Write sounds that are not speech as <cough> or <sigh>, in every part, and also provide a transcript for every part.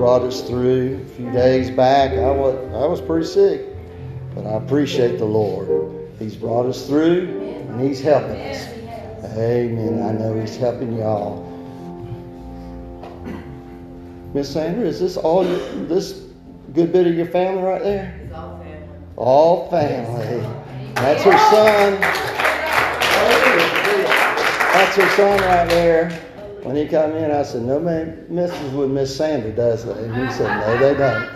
brought us through. A few days back, I was, I was pretty sick, but I appreciate the Lord. He's brought us through and He's helping us. Amen. I know He's helping y'all. Miss Sandra, is this all your, this good bit of your family right there? It's all family. All family. That's her son. That's her son right there. When he come in, I said, "No man messes with Miss Sandra, does they?" And he said, "No, they don't."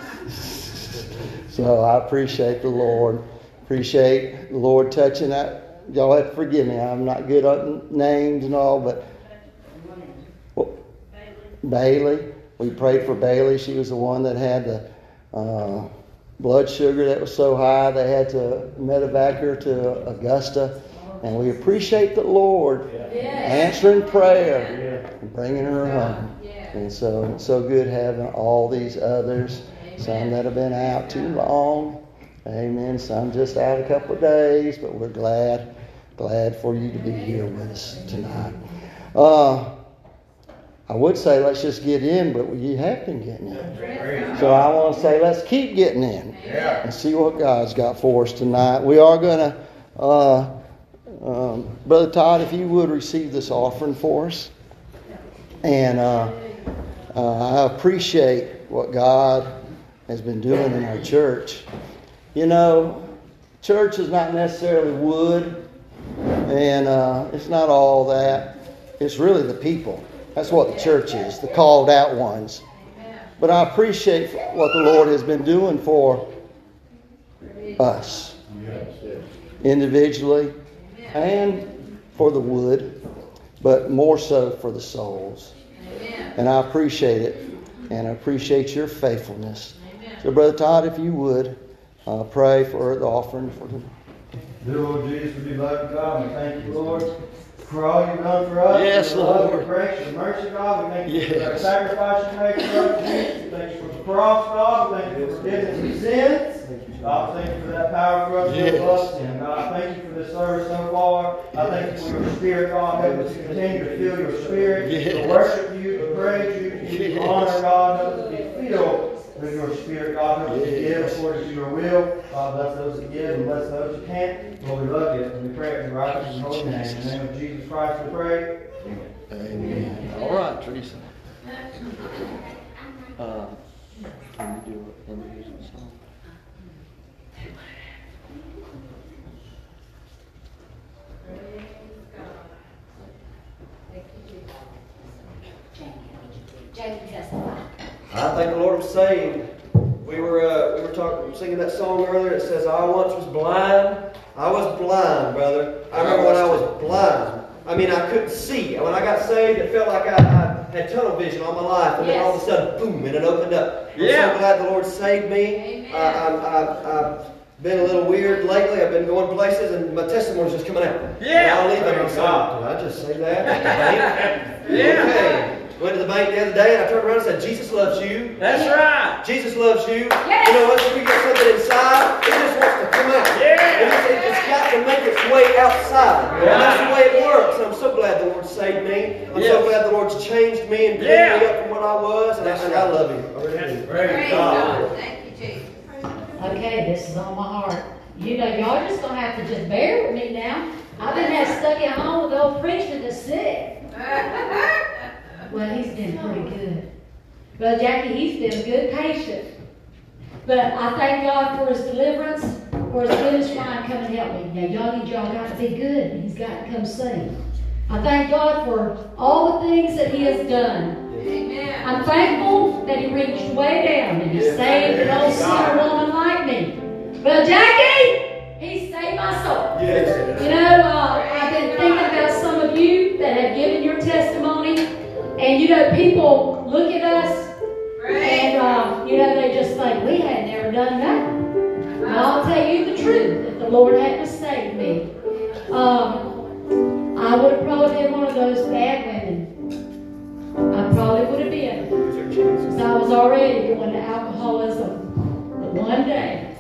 So I appreciate the Lord. Appreciate the Lord touching that. Y'all have to forgive me. I'm not good on names and all, but well, Bailey. We prayed for Bailey. She was the one that had the uh, blood sugar that was so high they had to medevac her to Augusta. And we appreciate the Lord answering prayer and bringing her home. And so it's so good having all these others, some that have been out too long. Amen. Some just out a couple of days, but we're glad, glad for you to be here with us tonight. Uh, I would say let's just get in, but you have been getting in. So I want to say let's keep getting in and see what God's got for us tonight. We are going to, uh, um, Brother Todd, if you would receive this offering for us. And uh, uh, I appreciate what God has been doing in our church. You know, church is not necessarily wood, and uh, it's not all that. It's really the people. That's what the church is, the called out ones. But I appreciate what the Lord has been doing for us individually and for the wood, but more so for the souls. And I appreciate it, and I appreciate your faithfulness. So, Brother Todd, if you would uh, pray for the offering for the. Dear Lord Jesus, we do love you, God. We thank you, Lord, for all you've done for us. Yes, for your love, Lord. your grace, your mercy, God. We thank you for the sacrifice you made for us. We thank you for the cross, God. We thank you for forgiveness of sins. God, thank you for that power for us to Yes. love sin. God, I thank you for this service so far. I thank you for your spirit, God. Help us to continue to feel your spirit, Yes. to worship you, to praise you, to give you Yes. honor, God. Help us to be filled with your spirit, God. Help us to give according to your will. God, bless those that give and bless those who can't. Lord, we love you. And we pray it in the righteous and holy name. In the name of Jesus Christ, we pray. Amen. All right, Teresa. Uh, can you do an I thank the Lord for saying. We were uh, we were talking singing that song earlier. It says, "I once was blind. I was blind, brother. I remember when I was blind. I mean, I couldn't see. When I got saved, it felt like I, I had tunnel vision all my life, and then all of a sudden, boom, and it opened up. I'm Yeah. so glad the Lord saved me. Amen. I, I, I, I've been a little weird lately. I've been going places, and my testimony's just coming out. Yeah. And I'll leave it and Praise. Did I just say that? at the bank?" Yeah. Okay. Went to the bank the other day, and I turned around and said, "Jesus loves you." That's right. Jesus loves you. Yes. You know, once we get something inside, it just wants to come out. Yeah. It just, it, has got to make its way outside. And that's the way it works. I'm so glad the Lord saved me. I'm so glad the Lord's changed me and cleaned Yeah. me up from what I was. And, I, and I love Him. I really do. Praise God. Thank you, Jesus. Okay, this is on my heart. You know, y'all just gonna have to just bear with me now. I've been had stuck at home with old preacher that's sick. <laughs> Well, he's been pretty good. Brother Jackie, he's been good patient. But I thank God for his deliverance, for his goodness trying to come and help me. Now, y'all need y'all got to be good, he's got to come sing. I thank God for all the things that he has done. Amen. I'm thankful that he reached way down and he saved an old sinner woman like me. Brother Jackie, he saved my soul. Yes. You know, uh, I've been thinking about and you know, people look at us and um, you know they just think we had never done that. But I'll tell you the truth: if the Lord hadn't saved me, um, I would have probably been one of those bad women. I probably would have been. Because I was already going to alcoholism. But one day,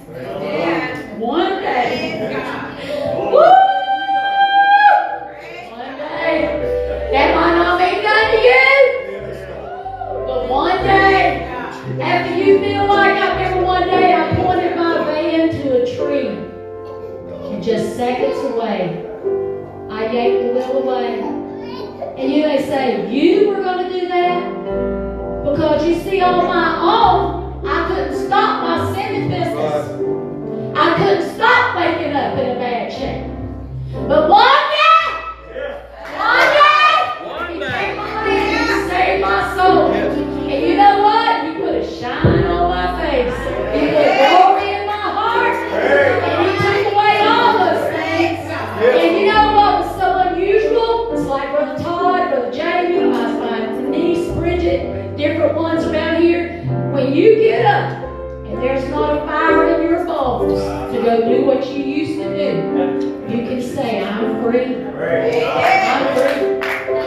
one day, but one day, after you feel like I remember one day I pointed my van to a tree, and just seconds away, I yanked the wheel away. And you may say, You were going to do that? Because you see, on my own, I couldn't stop my sinning business. I couldn't stop waking up in a bad shape. But one to go do what you used to do, you can say, I'm free. I'm free.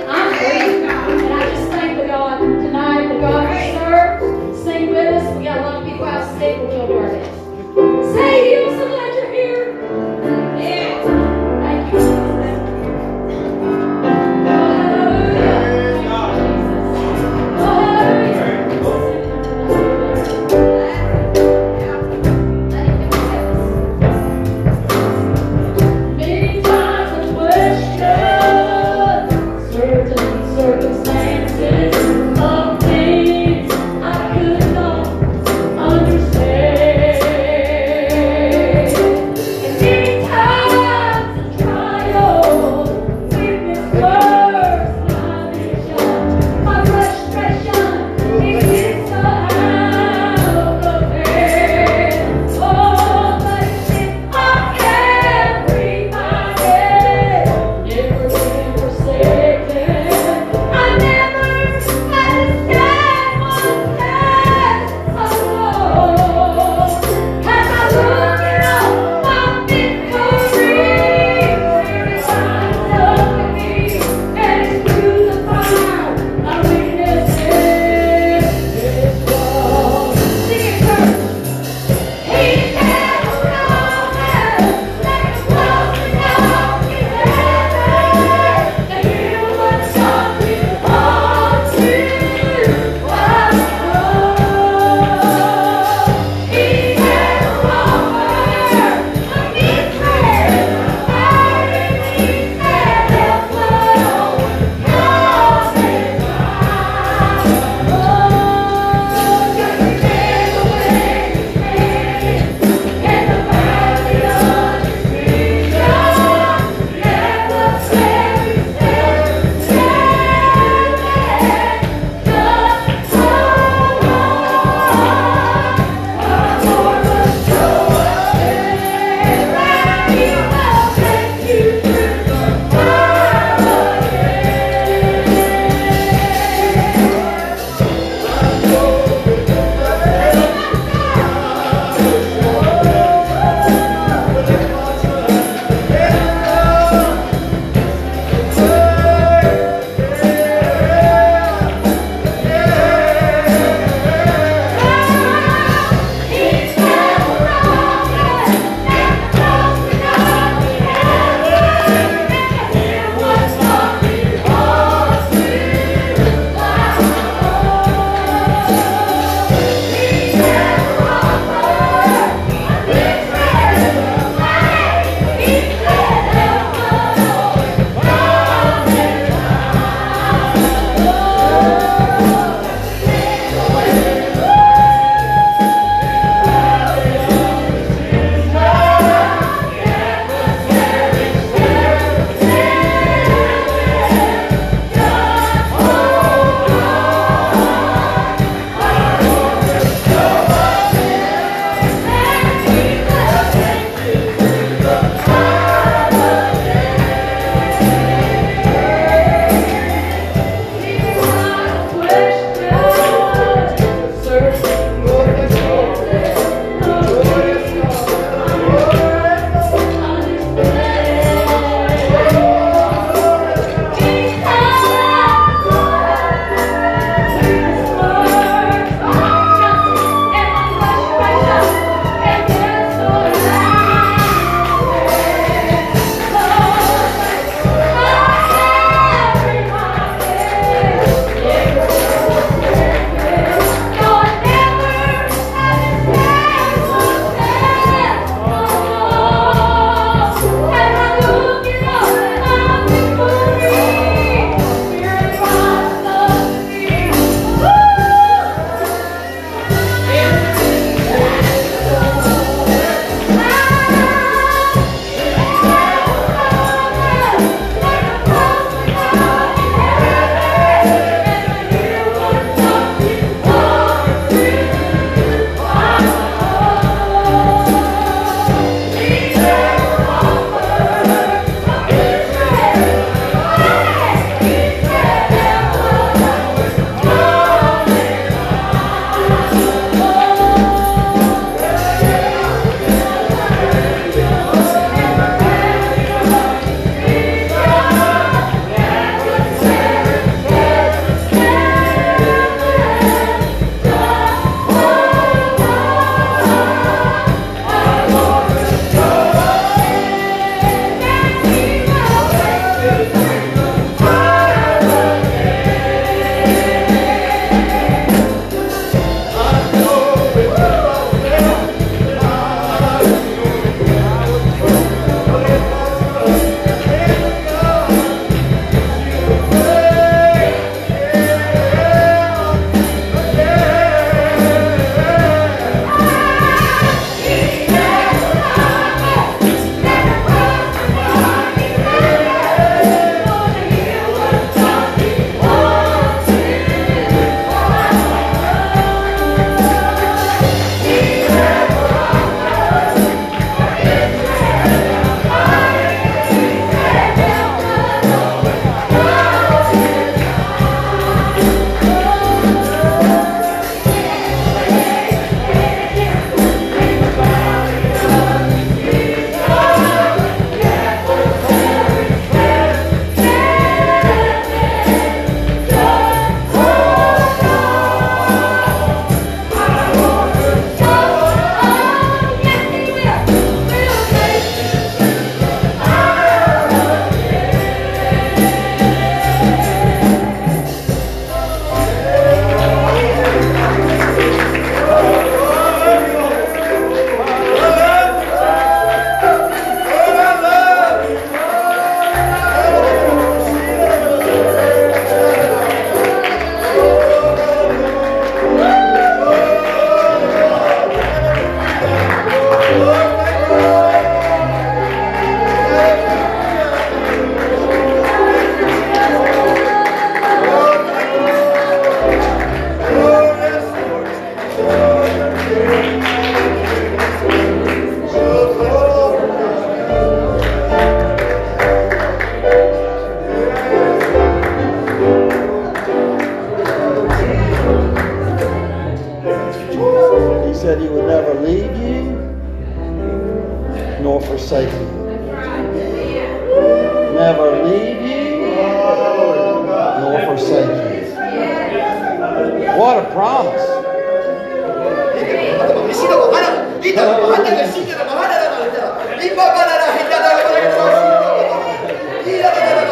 I'm free. And I just thank the God tonight, the God we serve. Sing with us. We got a lot of people out sick. Do our best. Say, you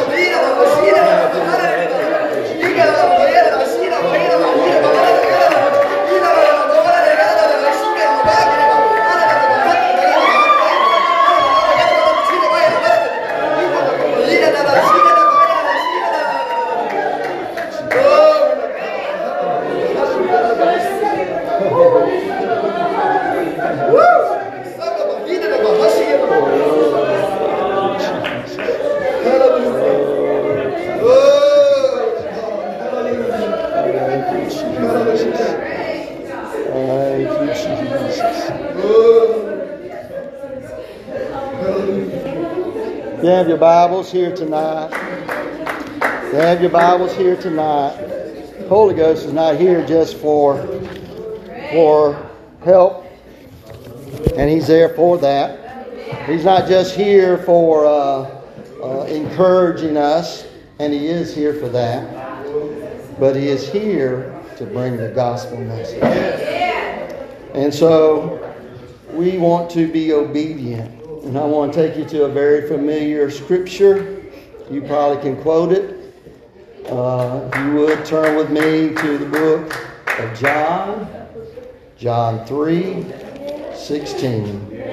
Thank Bibles here tonight. You have your Bibles here tonight. Holy Ghost is not here just for for help, and He's there for that. He's not just here for uh, uh, encouraging us, and He is here for that, but He is here to bring the gospel message. And so we want to be obedient. And I want to take you to a very familiar scripture. You probably can quote it. Uh, you would turn with me to the book of John, John 3 16.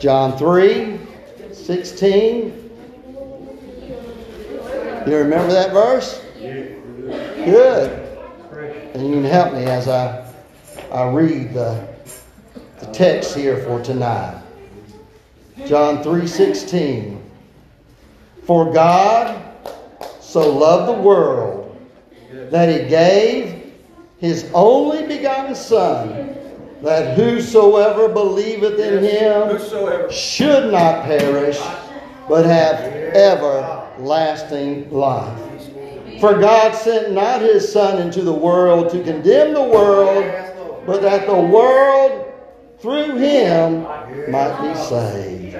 John 3 16. You remember that verse? Good. And you can help me as I, I read the, the text here for tonight. John 3:16. For God so loved the world that he gave his only begotten Son, that whosoever believeth in him should not perish, but have everlasting life. For God sent not his Son into the world to condemn the world, but that the world through him might be saved.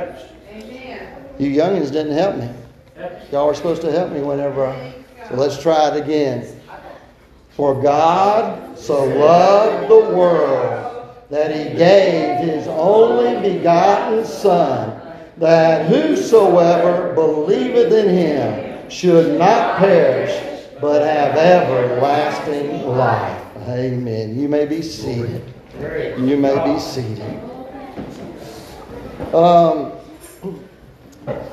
You youngins didn't help me. Y'all were supposed to help me whenever I. So let's try it again. For God so loved the world that he gave his only begotten Son, that whosoever believeth in him should not perish, but have everlasting life. Amen. You may be seated. You may be seated. Um,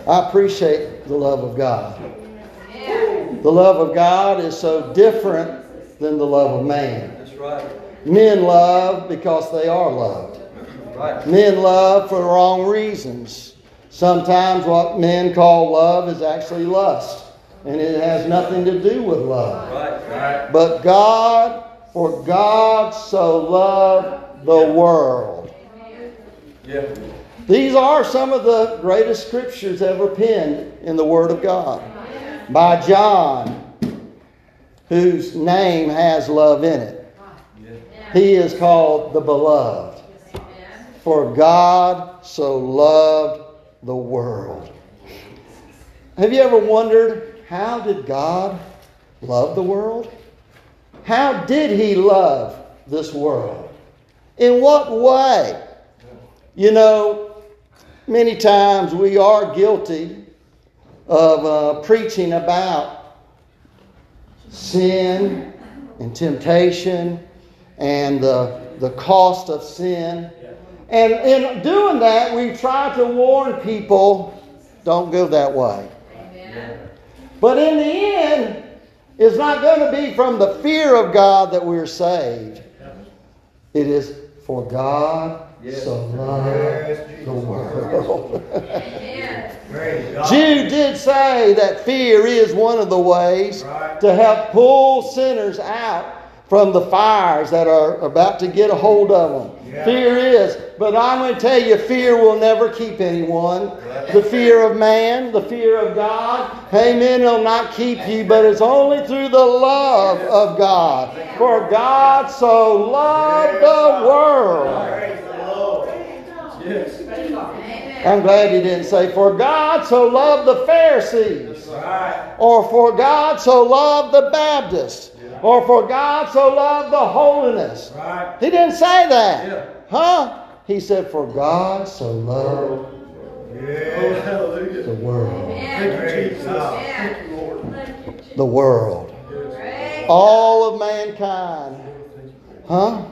I appreciate the love of God. The love of God is so different than the love of man. That's right. Men love because they are loved. Right. Men love for the wrong reasons. Sometimes what men call love is actually lust, and it has nothing to do with love. Right. Right. But God, for God so loved the world. Yeah. These are some of the greatest scriptures ever penned in the Word of God by John, whose name has love in it. He is called the Beloved. For God so loved the world. Have you ever wondered how did God love the world? How did He love this world? In what way? You know, many times we are guilty of uh, preaching about sin and temptation and the, the cost of sin. And in doing that, we try to warn people don't go that way. But in the end, it's not going to be from the fear of God that we're saved. It is for God so loved the world. Jude did say that fear is one of the ways to help pull sinners out from the fires that are about to get a hold of them. Fear is, but I'm going to tell you, fear will never keep anyone. The fear of man, the fear of God, amen, it'll not keep you, but it's only through the love of God. For God so loved the world Yes. I'm glad he didn't say, For God so loved the Pharisees, or for God so loved the Baptists, or for God so loved the holiness. Right. He didn't say that. Yeah. Huh? He said, For God so loved Yeah. the world. Thank you, Jesus. Yeah. Thank you, Lord. The world. All of mankind. Huh?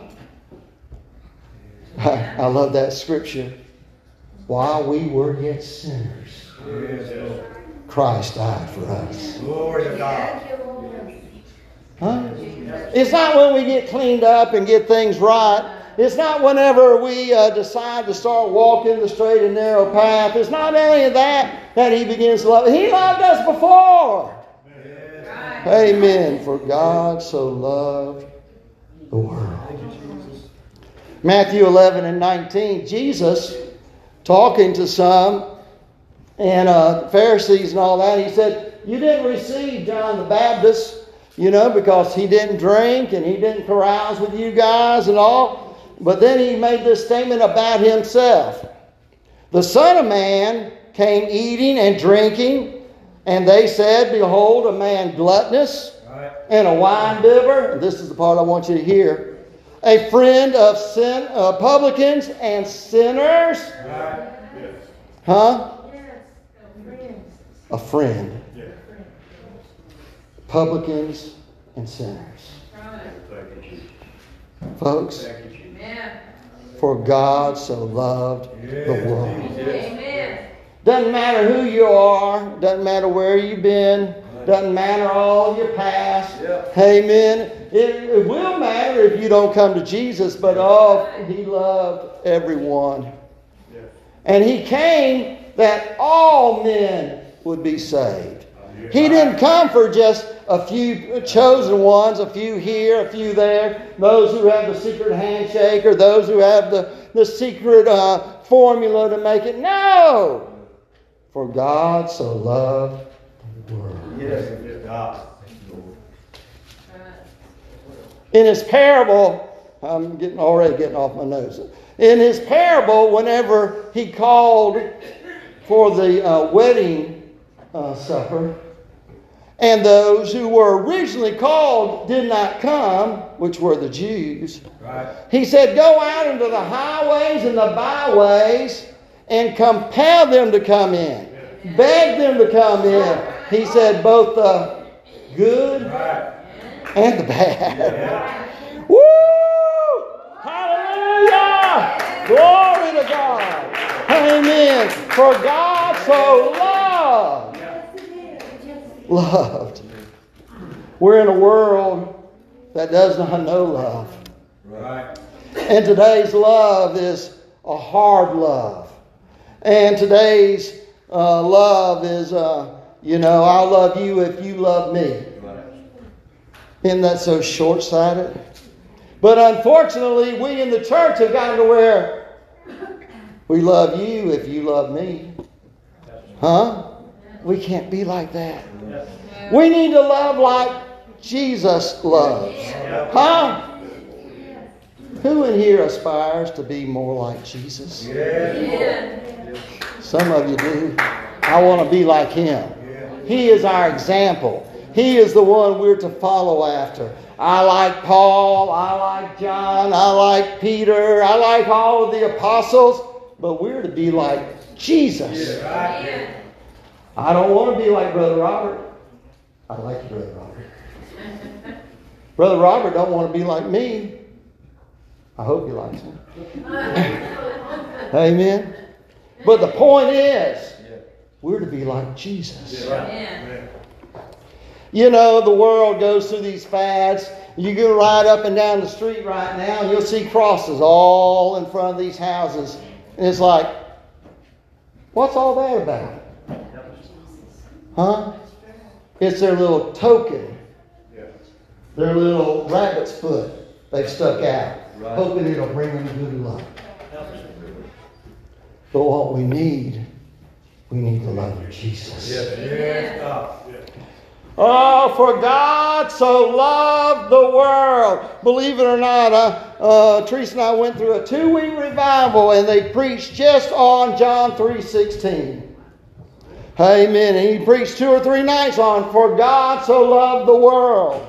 I, I love that scripture. While we were yet sinners, Christ died for us. Glory to God. Huh? It's not when we get cleaned up and get things right. It's not whenever we uh, decide to start walking the straight and narrow path. It's not any of that that He begins to love. He loved us before. Amen. For God so loved the world. Matthew 11 and 19, Jesus talking to some and uh, Pharisees and all that, he said, You didn't receive John the Baptist, you know, because he didn't drink and he didn't carouse with you guys and all. But then he made this statement about himself The Son of Man came eating and drinking, and they said, Behold, a man gluttonous and a wine bibber. This is the part I want you to hear. A friend of sin, uh, publicans and sinners. Huh? A friend. Publicans and sinners. Folks, for God so loved the world. Doesn't matter who you are, doesn't matter where you've been, doesn't matter all your past. Amen. It, it will matter if you don't come to Jesus, but oh, He loved everyone. And He came that all men would be saved. He didn't come for just a few chosen ones, a few here, a few there, those who have the secret handshake or those who have the, the secret uh, formula to make it. No! For God so loved the world. Yes. God. In his parable, I'm getting already getting off my nose. In his parable, whenever he called for the uh, wedding uh, supper, and those who were originally called did not come, which were the Jews, Right. he said, Go out into the highways and the byways and compel them to come in. Beg them to come in. He said, Both the good Right. and the bad. Woo! Hallelujah! Glory to God. Amen. For God so loved. Loved. We're in a world that does not know love. Right. And today's love is a hard love. And today's uh, love is, uh, you know, I'll love you if you love me. Isn't that so short sighted? But unfortunately, we in the church have gotten to where we love you if you love me. Huh? We can't be like that. We need to love like Jesus loves. Huh? Who in here aspires to be more like Jesus? Some of you do. I want to be like him. He is our example. He is the one we're to follow after. I like Paul. I like John. I like Peter. I like all of the apostles. But we're to be like Jesus. Right. I don't want to be like Brother Robert. I like you, Brother Robert. <laughs> Brother Robert don't want to be like me. I hope he likes me. Amen. But the point is, we're to be like Jesus. Amen. You know, the world goes through these fads. You can ride up and down the street right now, and you'll see crosses all in front of these houses. And it's like, what's all that about? Huh? It's their little token, their little rabbit's foot they've stuck out, hoping it'll bring them good luck. But what we need, we need the love of Jesus. Yes. God. Oh, for God so loved the world. Believe it or not, uh, uh, Teresa and I went through a two-week revival, and they preached just on John three sixteen. Amen. And he preached two or three nights on "For God so loved the world."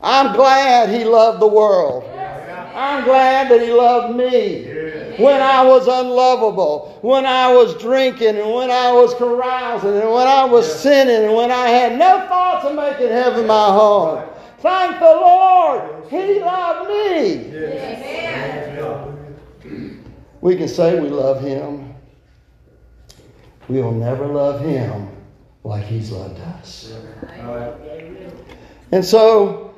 I'm glad he loved the world. I'm glad that he loved me when I was unlovable, when I was drinking, and when I was carousing, and when I was sinning, and when I had no thoughts of making heaven my home. Thank the Lord, He loved me. We can say we love Him. We will never love Him like He's loved us. And so,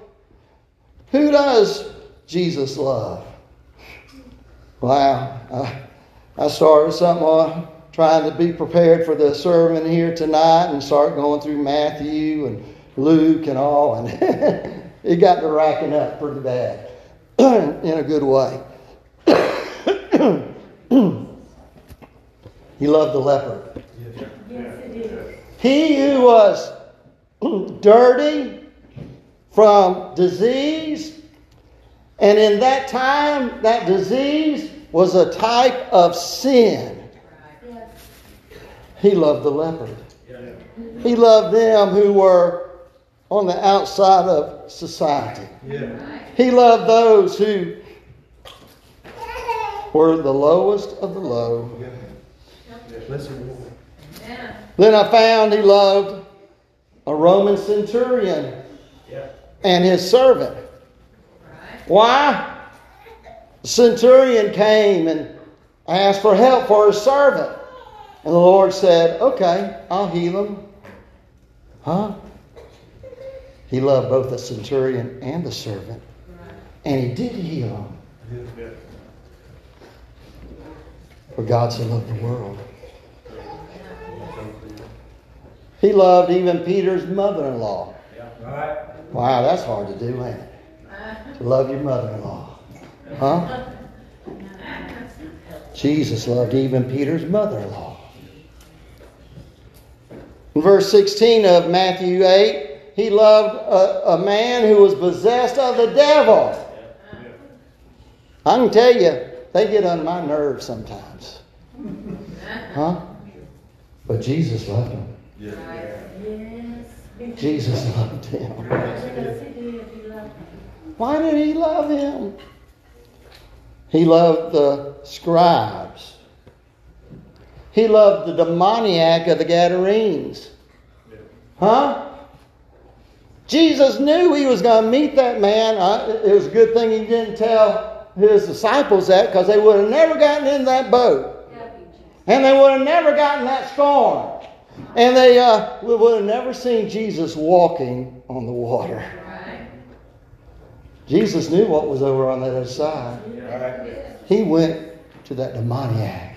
who does Jesus love? Wow. I, I started something on trying to be prepared for the sermon here tonight and start going through Matthew and Luke and all, and <laughs> it got to racking up pretty bad <clears throat> in a good way. <clears throat> he loved the leper. He who was dirty from disease, and in that time, that disease was a type of sin. He loved the leper. He loved them who were on the outside of society. He loved those who were the lowest of the low. Amen. Then I found he loved a Roman centurion and his servant. Right. Why? The centurion came and asked for help for his servant. And the Lord said, Okay, I'll heal him. Huh? He loved both the centurion and the servant. And he did heal him. For God so loved the world. He loved even Peter's mother in law. Wow, that's hard to do, ain't it? To love your mother in law. Huh? Jesus loved even Peter's mother in law. In verse 16 of Matthew 8, he loved a, a man who was possessed of the devil. I can tell you, they get on my nerves sometimes. Huh? But Jesus loved him. Yes. Jesus loved him. Why did he love him? He loved the scribes. He loved the demoniac of the Gadarenes. Huh? Jesus knew he was going to meet that man. Uh, It was a good thing he didn't tell his disciples that because they would have never gotten in that boat. And they would have never gotten that storm. And they uh, would have never seen Jesus walking on the water. Right. Jesus knew what was over on the other side. He went to that demoniac.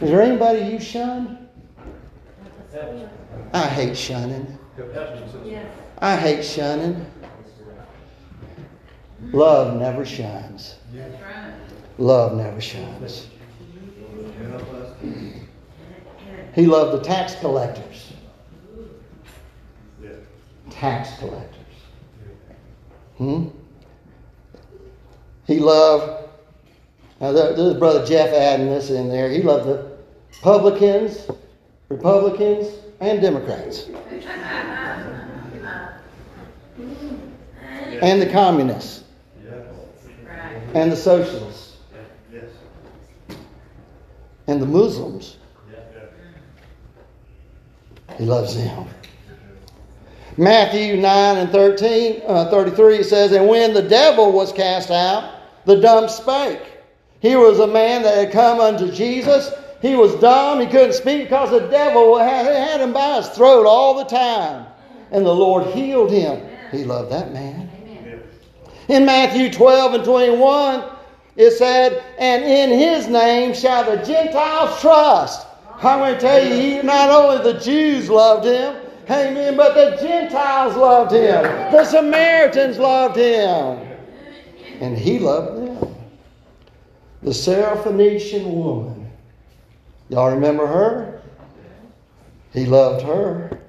Is there anybody you shun? I hate shunning. I hate shunning. Love never shuns. That's right. Love never shuns. He loved the tax collectors. Tax collectors. Hmm? He loved, now there- there's Brother Jeff adding this in there. He loved the publicans, Republicans, and Democrats. And the communists, Right. and the socialists, and the Muslims. He loves them. Matthew 9 and 13, uh, 33 says, And when the devil was cast out, the dumb spake. He was a man that had come unto Jesus. He was dumb. He couldn't speak because the devil had, had him by his throat all the time. And the Lord healed him. He loved that man. In Matthew 12 and 21, it said, And in his name shall the Gentiles trust. I'm going to tell you, he, not only the Jews loved him, amen, but the Gentiles loved him. The Samaritans loved him. And he loved them. The Syrophoenician woman. Y'all remember her? He loved her.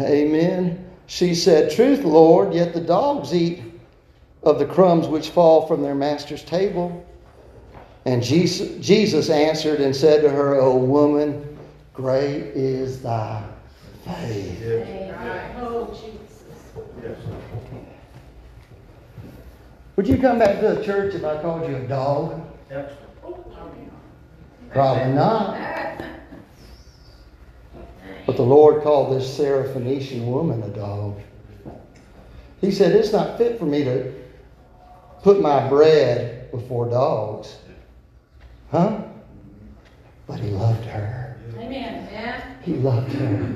Amen. She said, Truth, Lord, yet the dogs eat of the crumbs which fall from their master's table. And Jesus, Jesus answered and said to her, O woman, great is thy faith. Oh. Would you come back to the church if I called you a dog? Probably not. But the Lord called this Syrophoenician woman a dog. He said, It's not fit for me to put my bread before dogs. Huh? But he loved her. Amen. He loved her.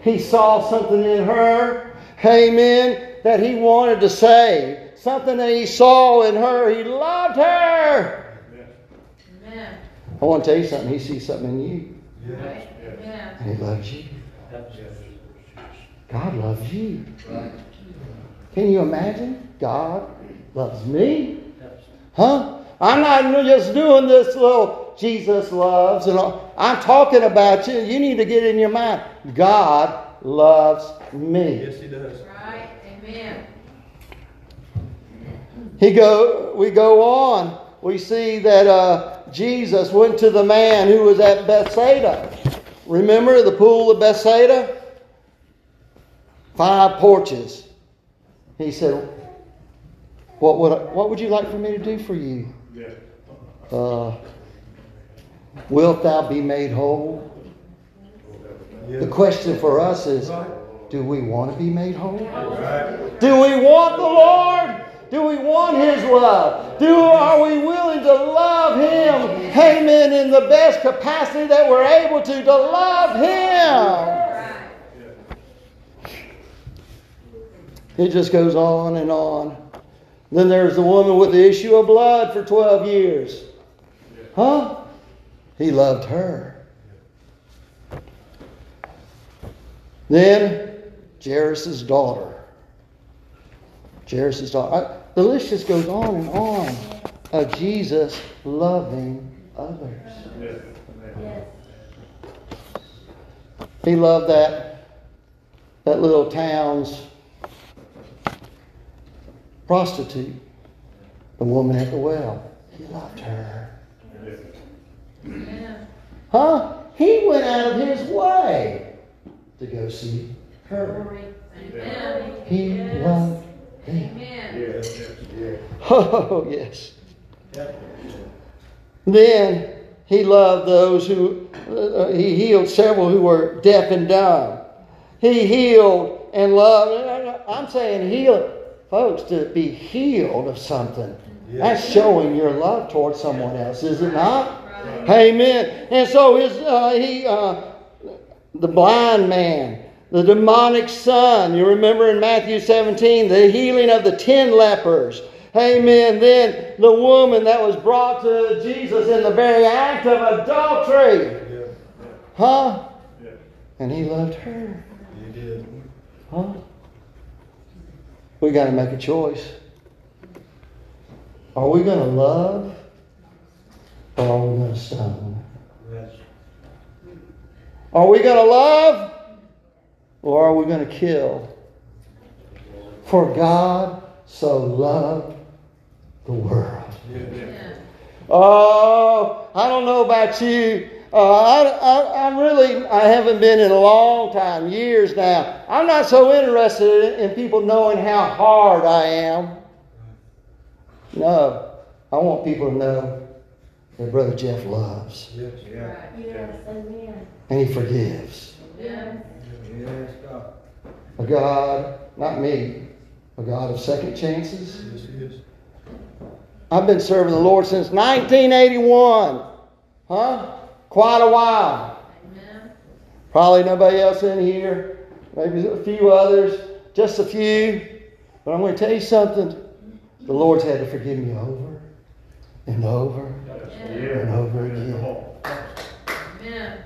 He saw something in her, amen, that he wanted to say. Something that he saw in her. He loved her. Amen. I want to tell you something. He sees something in you. Amen. and he loves you. God loves you. Can you imagine? God loves me. Huh? I'm not just doing this little Jesus loves and all. I'm talking about you. You need to get in your mind. God loves me. Yes, he does. Right. Amen. He go. We go on. We see that uh, Jesus went to the man who was at Bethsaida. Remember the pool of Bethsaida? Five porches. He said, "What would I, what would you like for me to do for you? Uh, wilt thou be made whole?" The question for us is, do we want to be made whole? Right. Do we want the Lord? Do we want His love? Do are we willing to love Him? Amen. In the best capacity that we're able to to love Him. It just goes on and on. Then there's the woman with the issue of blood for 12 years. Huh? He loved her. Then Jairus' daughter. Jairus' daughter. The list just goes on and on of Jesus loving others. Yes. He loved that that little town's prostitute, the woman at the well. He loved her. Huh? He went out of his way to go see her. Amen. He Yes. loved them. Yes. <laughs> Yes. Oh, yes. Then he loved those who, uh, he healed several who were deaf and dumb. He healed and loved. I'm saying heal, folks, to be healed of something. That's showing your love towards someone else, is it not? Right. Amen. And so his, uh, he, uh, the blind man, the demonic son. You remember in Matthew 17, the healing of the ten lepers. Amen. Then the woman that was brought to Jesus in the very act of adultery. Huh? Yeah. And he loved her. He did. Huh? We got to make a choice. Are we going to love or are we going to stone? Are we going to love or are we going to kill? For God so loved the world. Oh, I don't know about you. Uh, I, I, I'm really, I haven't been in a long time, years now. I'm not so interested in people knowing how hard I am. No, I want people to know that Brother Jeff loves Yes. Yeah. Yes, amen. and he forgives. Amen. Yes, God. A God, not me, a God of second chances. Yes, he is. I've been serving the Lord since 1981. Huh? Quite a while. Amen. Probably nobody else in here. Maybe a few others. Just a few. But I'm going to tell you something. The Lord's had to forgive me over and over and over again. Amen.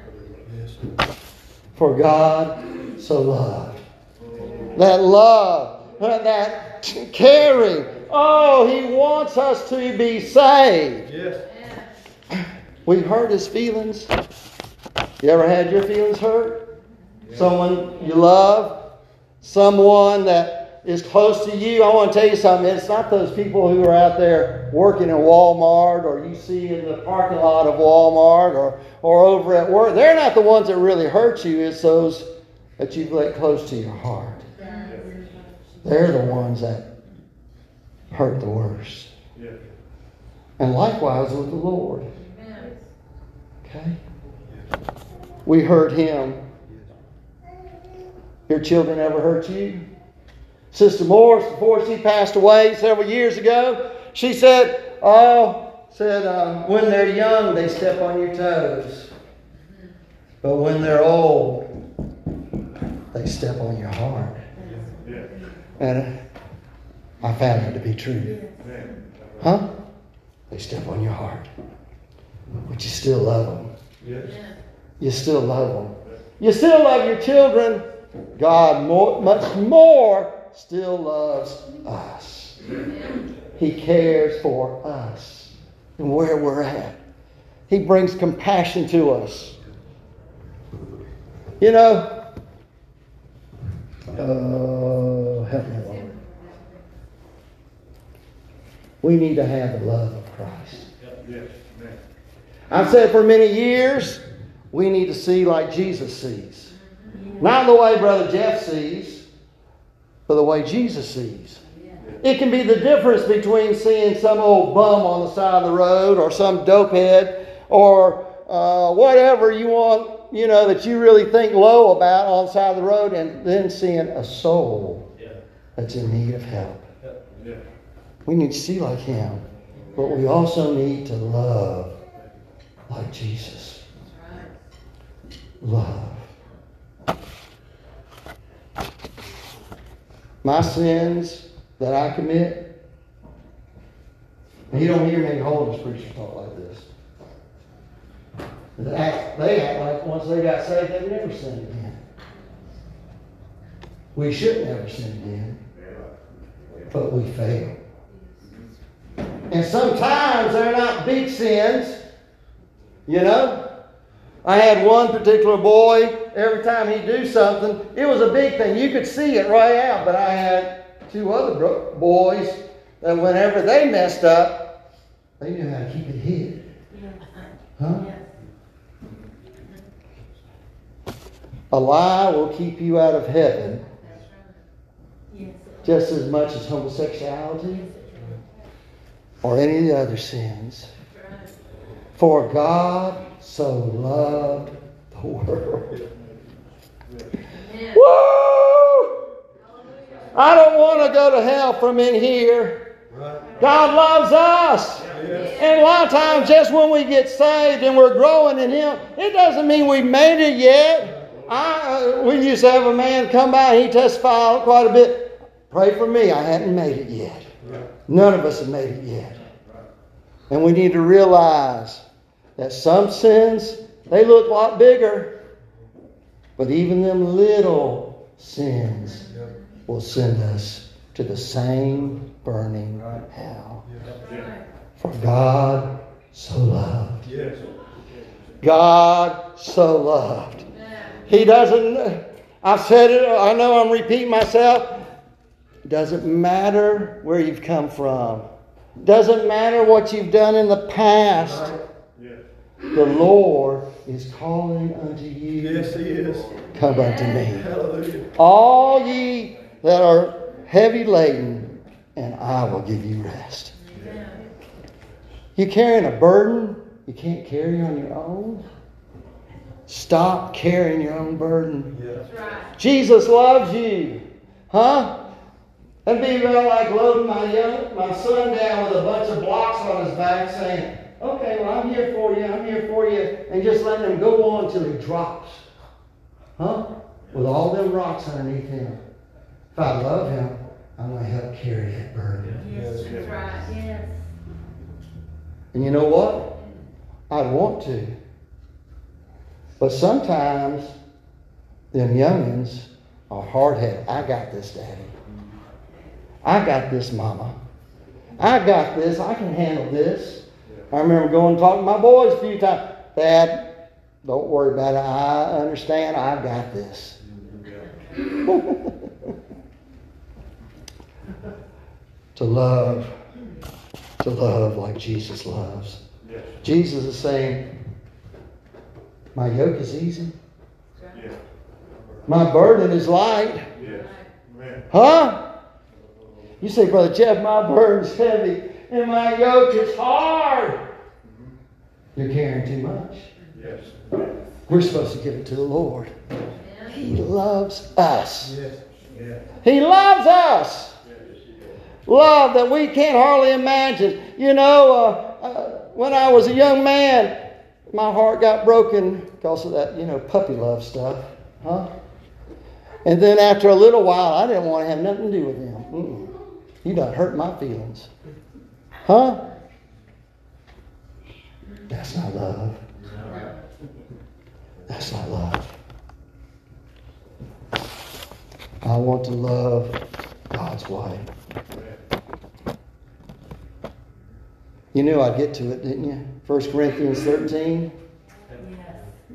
For God so loved. That love, that caring. Oh, He wants us to be saved. Yes. We hurt His feelings. You ever had your feelings hurt? Someone you love someone that is close to you. I want to tell you something. It's not those people who are out there working in Walmart or you see in the parking lot of Walmart or, or over at work. They're not the ones that really hurt you. It's those that you've let close to your heart. They're the ones that hurt the worst. And likewise with the Lord. Okay? We hurt him. Your children ever hurt you? Sister Morris, before she passed away several years ago, she said, Oh, said, uh, when they're young, they step on your toes. But when they're old, they step on your heart. And I found that to be true. Huh? They step on your heart. But you still love them. Amen. You still love them. You still love your children. God, more, much more, still loves us. He cares for us and where we're at. He brings compassion to us. You know, oh, help me, Lord. We need to have the love of Christ. I've said for many years, we need to see like Jesus sees. Not the way Brother Jeff sees, but the way Jesus sees. It can be the difference between seeing some old bum on the side of the road or some dopehead or uh, whatever you want, you know, that you really think low about on the side of the road and then seeing a soul that's in need of help. We need to see like him, but we also need to love like Jesus. Love. My sins that I commit, and you don't hear many holiness preachers talk like this. They act, they act like once they got saved, they've never sinned again. We should never sin again, but we fail. And sometimes they're not big sins, you know. I had one particular boy, every time he'd do something, it was a big thing. You could see it right out, but I had two other boys that whenever they messed up, they knew how to keep it hid. Huh? A lie will keep you out of heaven just as much as homosexuality or any of the other sins. For God so loved the world. Amen. Woo! I don't want to go to hell from in here. God loves us. And a lot of times, just when we get saved and we're growing in Him, it doesn't mean we've made it yet. I, uh, we used to have a man come by, he testified quite a bit. Pray for me, I hadn't made it yet. None of us have made it yet. And we need to realize that some sins, they look a lot bigger. But even them little sins will send us to the same burning hell. For God so loved. God so loved. He doesn't, I've said it, I know I'm repeating myself. Doesn't matter where you've come from. Doesn't matter what you've done in the past. The Lord is calling unto you. Yes, He is. Come unto me. Hallelujah. All ye that are heavy laden, and I will give you rest. You're carrying a burden you can't carry on your own? Stop carrying your own burden. Right. Jesus loves you. Huh? That'd be about like loading my young my son down with a bunch of blocks on his back saying, Okay, well I'm here for you, I'm here for you, and just letting him go on till he drops. Huh? With all them rocks underneath him. If I love him, I'm gonna help carry that burden. Yes, that's right. Yes. And you know what? I'd want to. But sometimes them youngins are hard headed. I got this, Daddy. I got this, Mama. I got this. I can handle this. I remember going and talking to my boys a few times. Dad, don't worry about it. I understand. I got this. <laughs> to love, to love like Jesus loves. Yes. Jesus is saying, My yoke is easy. Yeah. My burden is light. Yes. Huh? You say, Brother Jeff, my burden's heavy and my yoke is hard. You're carrying too much. Yes. We're supposed to give it to the Lord. He loves us. Yes. He loves us. Love that we can't hardly imagine. You know, uh, uh, when I was a young man, my heart got broken because of that, you know, puppy love stuff. Huh? And then after a little while, I didn't want to have nothing to do with him. Mm-mm. You done hurt my feelings. Huh? That's not love. That's not love. I want to love God's way. You knew I'd get to it, didn't you? 1 Corinthians 13.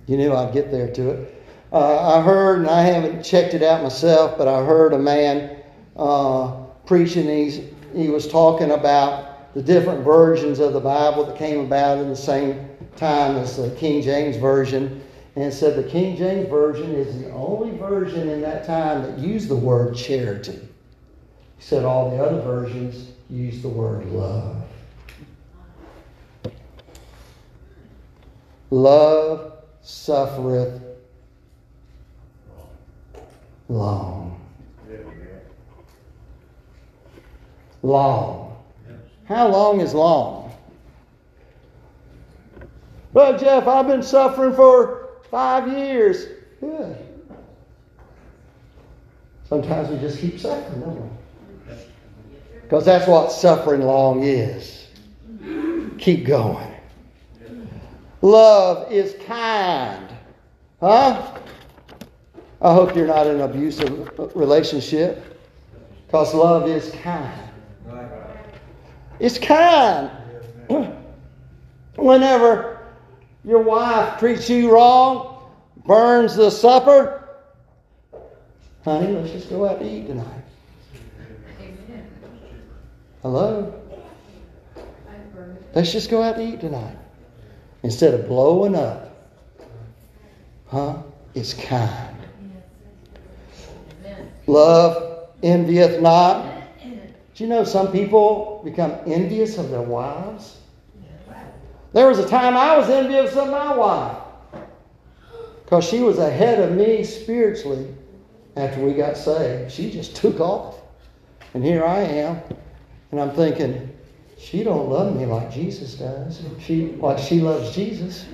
You knew I'd get there to it. Uh, I heard, and I haven't checked it out myself, but I heard a man uh, preaching. He's, he was talking about the different versions of the Bible that came about in the same time as the King James Version. And said the King James Version is the only version in that time that used the word charity. He said all the other versions use the word love. Love suffereth long. Long. How long is long? Well, Jeff, I've been suffering for five years. Good. Sometimes we just keep suffering, don't we? Because that's what suffering long is. Keep going. Love is kind. Huh? I hope you're not in an abusive relationship. Because love is kind. It's kind. Whenever your wife treats you wrong, burns the supper, honey, let's just go out to eat tonight. Hello? Let's just go out to eat tonight. Instead of blowing up. Huh? It's kind. Love envieth not. Do you know some people become envious of their wives? There was a time I was envious of my wife because she was ahead of me spiritually after we got saved. She just took off. And here I am, and I'm thinking, she don't love me like Jesus does. She like she loves Jesus.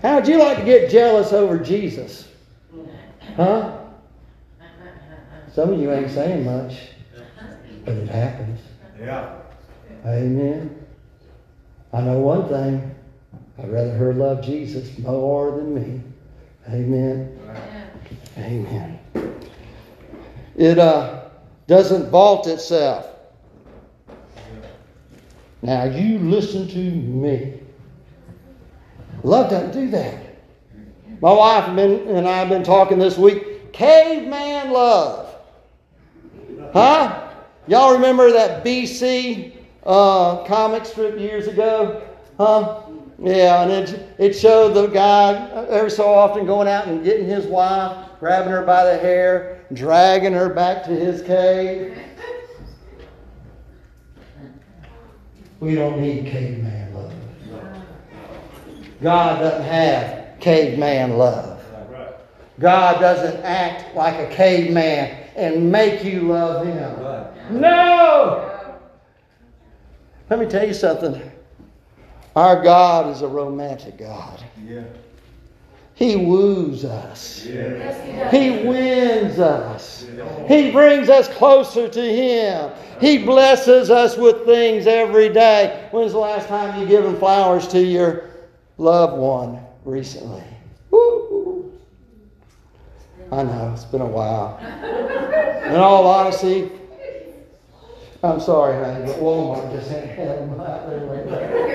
How would you like to get jealous over Jesus? Huh? Some of you ain't saying much, but it happens. Yeah. Amen. I know one thing. I'd rather her love Jesus more than me. Amen. Amen. It uh, doesn't vault itself. Now you listen to me. Love doesn't do that. My wife and I have been talking this week. Caveman love. Huh? Y'all remember that BC uh, comic strip years ago? Huh? Yeah, and it, it showed the guy every so often going out and getting his wife, grabbing her by the hair, dragging her back to his cave. We don't need caveman love. God doesn't have caveman love. God doesn't act like a caveman and make you love him. No! Let me tell you something. Our God is a romantic God. Yeah. He woos us. Yeah. He wins us. He brings us closer to Him. He blesses us with things every day. When's the last time you given flowers to your loved one recently? I know, it's been a while. In all honesty, I'm sorry, honey, but Walmart just ain't had them out there right now.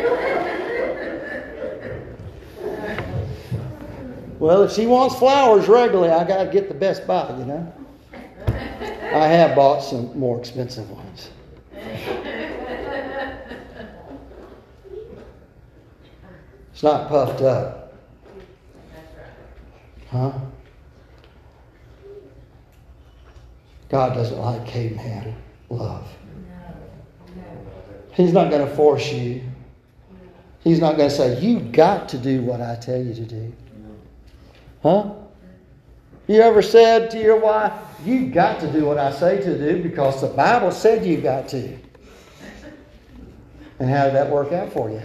Well, if she wants flowers regularly, I got to get the Best Buy, you know? I have bought some more expensive ones. It's not puffed up. Huh? God doesn't like caveman love. He's not going to force you. He's not going to say, You got to do what I tell you to do. Huh? You ever said to your wife, You got to do what I say to do because the Bible said you got to? And how did that work out for you?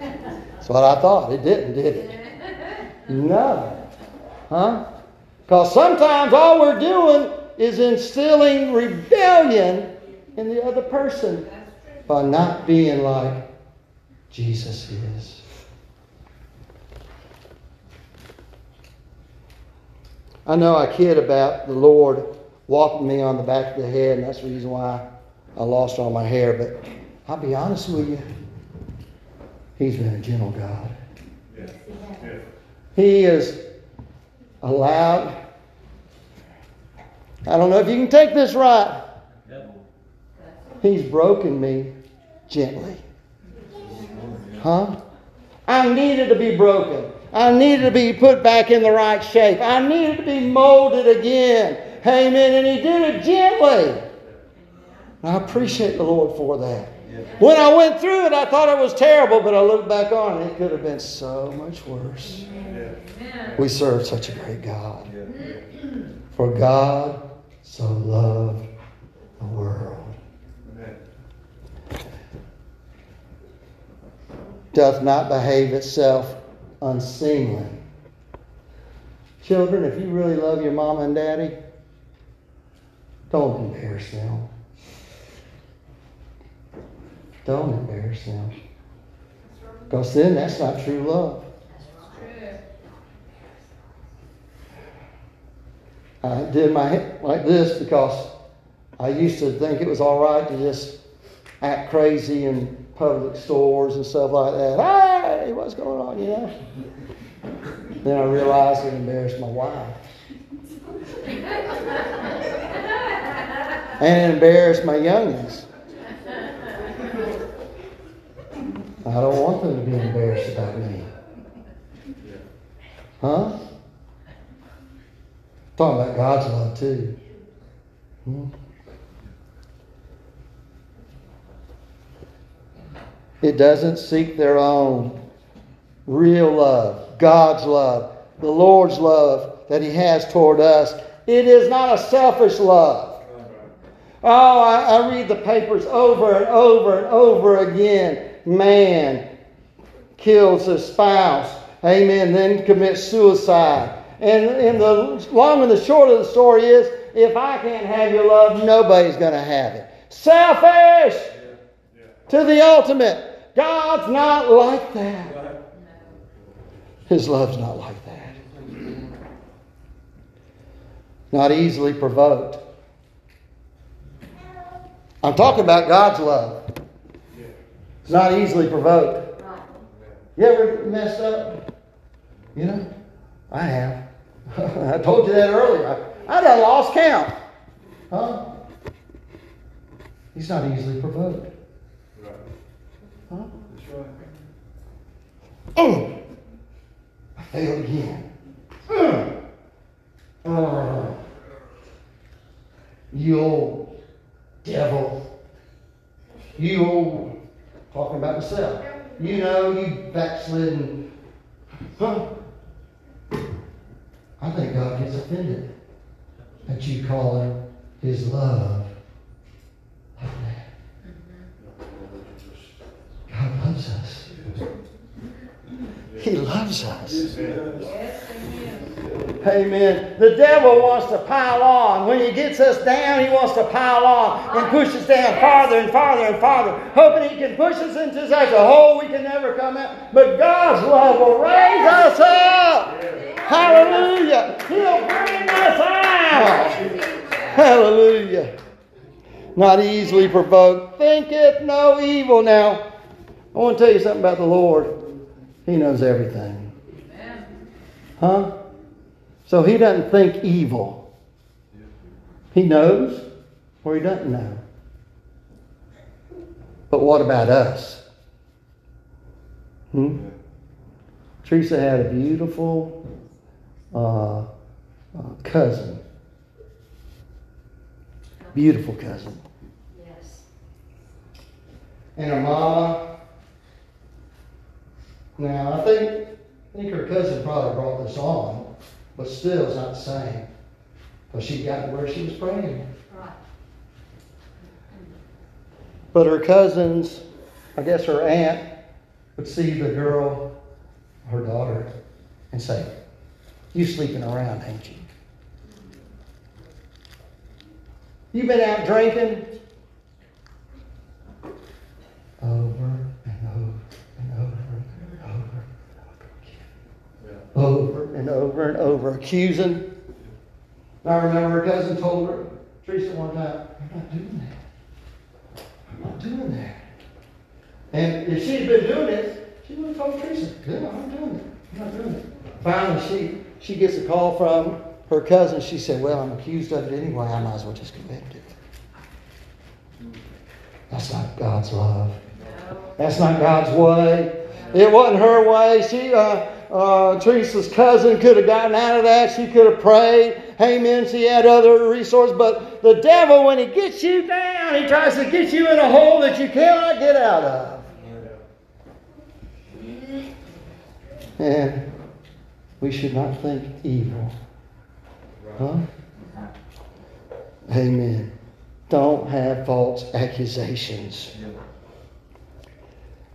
That's what I thought. It didn't, did it? No. Huh? Because sometimes all we're doing is instilling rebellion in the other person by not being like Jesus is. I know I kid about the Lord whopping me on the back of the head, and that's the reason why I lost all my hair. But I'll be honest with you, He's been a gentle God. He is allowed. I don't know if you can take this right. He's broken me gently. Huh? I needed to be broken. I needed to be put back in the right shape. I needed to be molded again. Amen. And He did it gently. And I appreciate the Lord for that. When I went through it, I thought it was terrible, but I look back on it, it could have been so much worse. We serve such a great God. For God so loved the world. Doth not behave itself unseemly. Children, if you really love your mama and daddy, don't embarrass them. Don't embarrass them. Because then that's not true love. Uh, I did my like this because I used to think it was all right to just act crazy in public stores and stuff like that. Hey, what's going on, you know? Then I realized it embarrassed my wife. and it embarrassed my youngins. I don't want them to be embarrassed about me. Huh? Talking about God's love too. Hmm? It doesn't seek their own real love, God's love, the Lord's love that He has toward us. It is not a selfish love. Oh, I, I read the papers over and over and over again. Man kills his spouse, amen, then commits suicide. And, and the long and the short of the story is if I can't have your love, nobody's going to have it. Selfish to the ultimate. God's not like that. His love's not like that. Not easily provoked. I'm talking about God's love. It's not easily provoked. You ever messed up? You know? I have. <laughs> I told you that earlier. I, I done lost count. Huh? He's not easily provoked. Huh? Oh, I failed again. Mm. Oh. You old devil. You old, talking about myself. You know, you backslidden. Huh? I think God gets offended that you call him his love like that. God loves us. He loves us. Amen. The devil wants to pile on. When he gets us down, he wants to pile on and push us down farther and farther and farther, hoping he can push us into such a hole we can never come out. But God's love will raise us up. Hallelujah. He'll bring us out. Hallelujah. Not easily provoked. Thinketh no evil. Now, I want to tell you something about the Lord. He knows everything. Huh? So he doesn't think evil. He knows or he doesn't know. But what about us? Hmm? Teresa had a beautiful uh, uh, cousin. Beautiful cousin. Yes. And her mama. Now, I think, I think her cousin probably brought this on, but still it's not the same. Because she got to where she was praying. Right. But her cousins, I guess her aunt, would see the girl, her daughter, and say, You sleeping around, ain't you? You been out drinking? Over and over and over and over and over. And over and over, accusing. I remember her cousin told her, Teresa, one time, You're not doing that. I'm not doing that. And if she'd been doing it, she would have told Teresa, Good, I'm not doing it. I'm not doing it. Finally, she, she gets a call from her cousin. She said, Well, I'm accused of it anyway. I might as well just ahead it. That's not God's love. That's not God's way. It wasn't her way. She, uh, uh, Teresa's cousin could have gotten out of that. She could have prayed. Amen. She had other resources. But the devil, when he gets you down, he tries to get you in a hole that you cannot get out of. And we should not think evil. Huh? Amen. Don't have false accusations.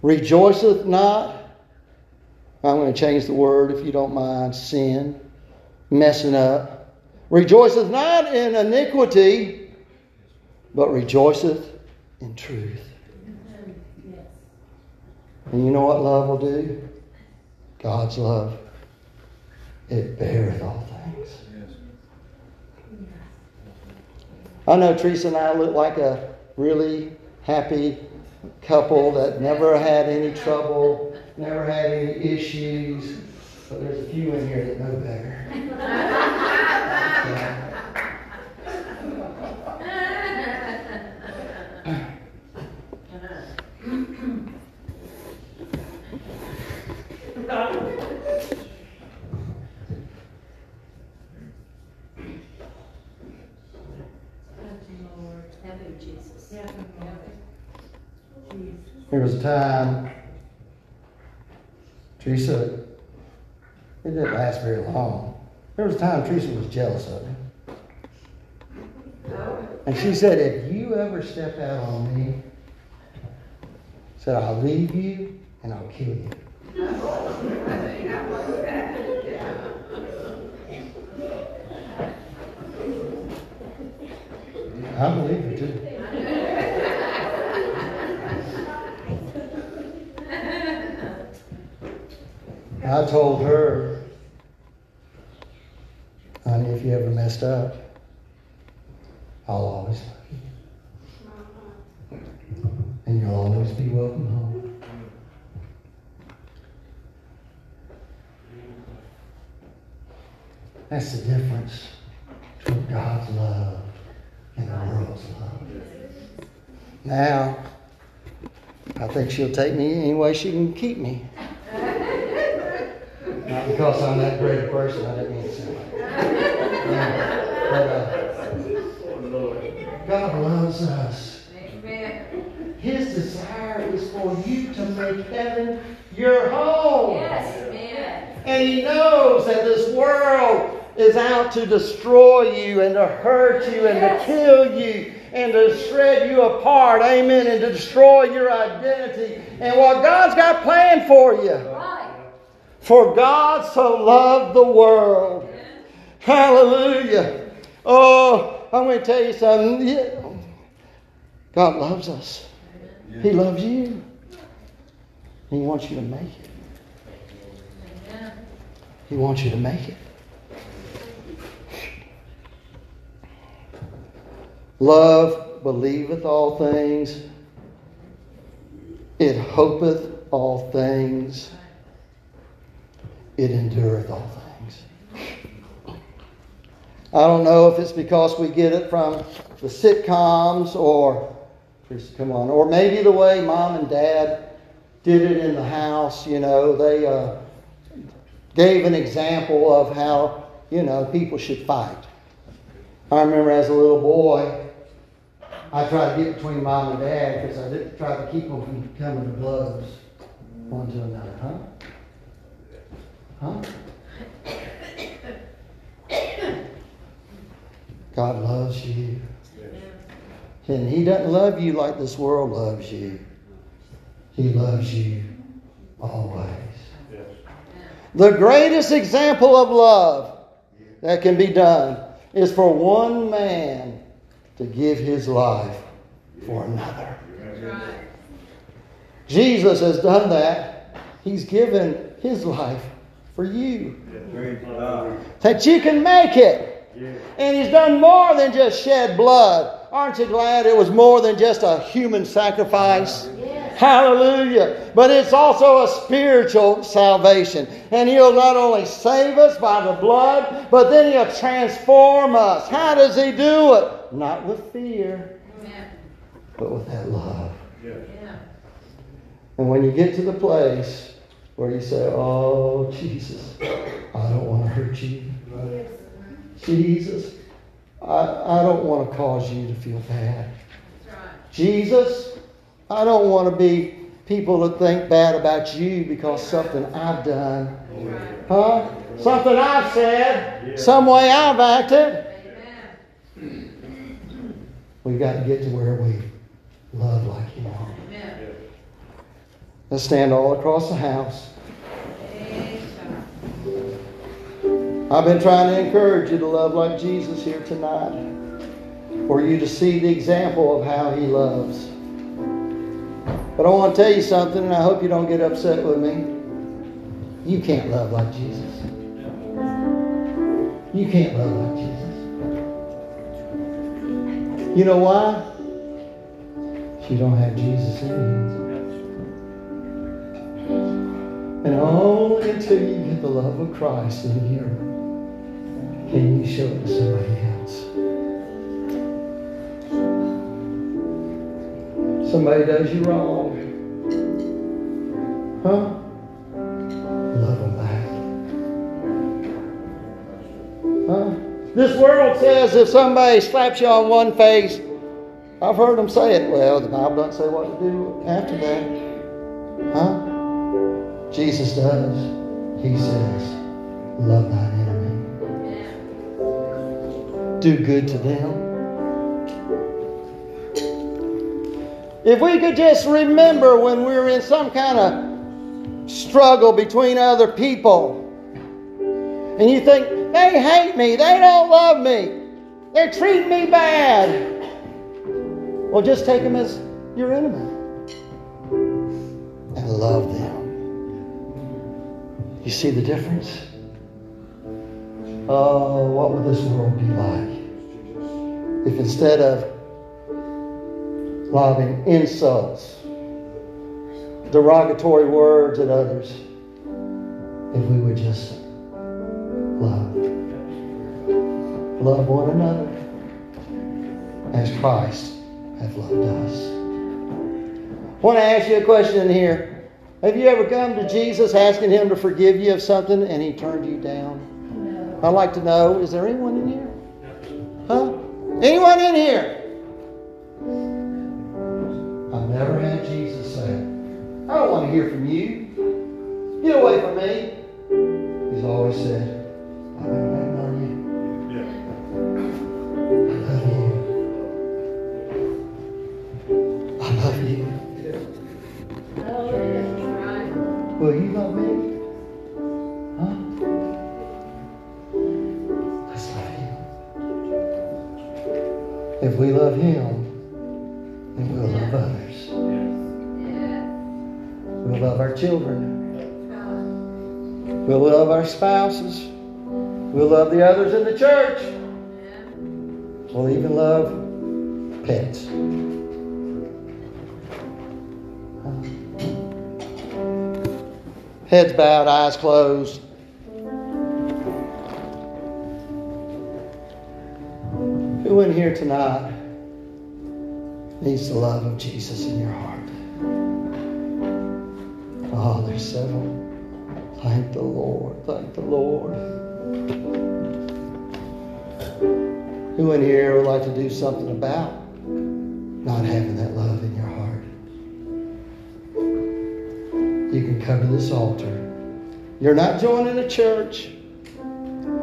Rejoiceth not. I'm going to change the word if you don't mind. Sin. Messing up. Rejoiceth not in iniquity, but rejoiceth in truth. And you know what love will do? God's love. It beareth all things. I know Teresa and I look like a really happy couple that never had any trouble, never had any issues. But there's a few in here that know better. Yeah. Help you, Jesus. There was a time, Teresa, it didn't last very long. There was a time Teresa was jealous of me. And she said, if you ever step out on me, said, I'll leave you and I'll kill you. I believe her too. I told her, honey, if you ever messed up, I'll always love you. And you'll always be welcome home. That's the difference between God's love and the world's love. Now, I think she'll take me any way she can keep me. Not because I'm that great a person, I didn't mean to say that. Yeah, but, uh, God loves us. Amen. His desire is for you to make heaven your home. Yes, amen. And He knows that this world is out to destroy you and to hurt you and to kill you and to shred you apart. Amen. And to destroy your identity and what God's got planned for you. Right. For God so loved the world. Hallelujah. Oh, I'm going to tell you something. God loves us. He loves you. He wants you to make it. He wants you to make it. Love believeth all things, it hopeth all things, it endureth all things. I don't know if it's because we get it from the sitcoms or, come on, or maybe the way mom and dad did it in the house. You know, they uh, gave an example of how, you know, people should fight. I remember as a little boy, I tried to get between mom and dad because I didn't try to keep them from coming to blows one to another, huh? God loves you. And He doesn't love you like this world loves you. He loves you always. The greatest example of love that can be done is for one man to give his life for another. Jesus has done that. He's given his life for you. That you can make it. And he's done more than just shed blood. Aren't you glad it was more than just a human sacrifice? Hallelujah. But it's also a spiritual salvation. And He'll not only save us by the blood, but then He'll transform us. How does He do it? Not with fear, but with that love. And when you get to the place where you say, Oh, Jesus, I don't want to hurt you. Jesus, I, I don't want to cause you to feel bad. Jesus, I don't want to be people that think bad about you because something I've done. Huh? Something I've said. Some way I've acted. We've got to get to where we love like Him. Stand all across the house. I've been trying to encourage you to love like Jesus here tonight. For you to see the example of how He loves. But I want to tell you something, and I hope you don't get upset with me. You can't love like Jesus. You can't love like Jesus. You know why? You don't have Jesus in you. And only until you get the love of Christ in you can you show it to somebody else. Somebody does you wrong. Huh? Love them back. Huh? This world says if somebody slaps you on one face, I've heard them say it. Well, the Bible doesn't say what to do after that. Huh? Jesus does. He says, love thine enemy. Do good to them. If we could just remember when we're in some kind of struggle between other people, and you think, they hate me, they don't love me, they're treating me bad. Well, just take them as your enemy and love them. You see the difference? Oh, what would this world be like if instead of lobbing insults, derogatory words at others, if we would just love. Love one another as Christ hath loved us. I want to ask you a question here. Have you ever come to Jesus asking Him to forgive you of something and He turned you down? I'd like to know is there anyone in here? Huh? Anyone in here? I've never had Jesus say, I don't want to hear from you. Get away from me. He's always said, If we love him, then we'll love others. We'll love our children. Uh-huh. We'll love our spouses. We'll love the others in the church. We'll even love pets. Uh-huh. Heads bowed, eyes closed. In here tonight needs the love of Jesus in your heart? Oh, there's several. Thank the Lord. Thank the Lord. Who in here would like to do something about not having that love in your heart? You can come to this altar. You're not joining a church.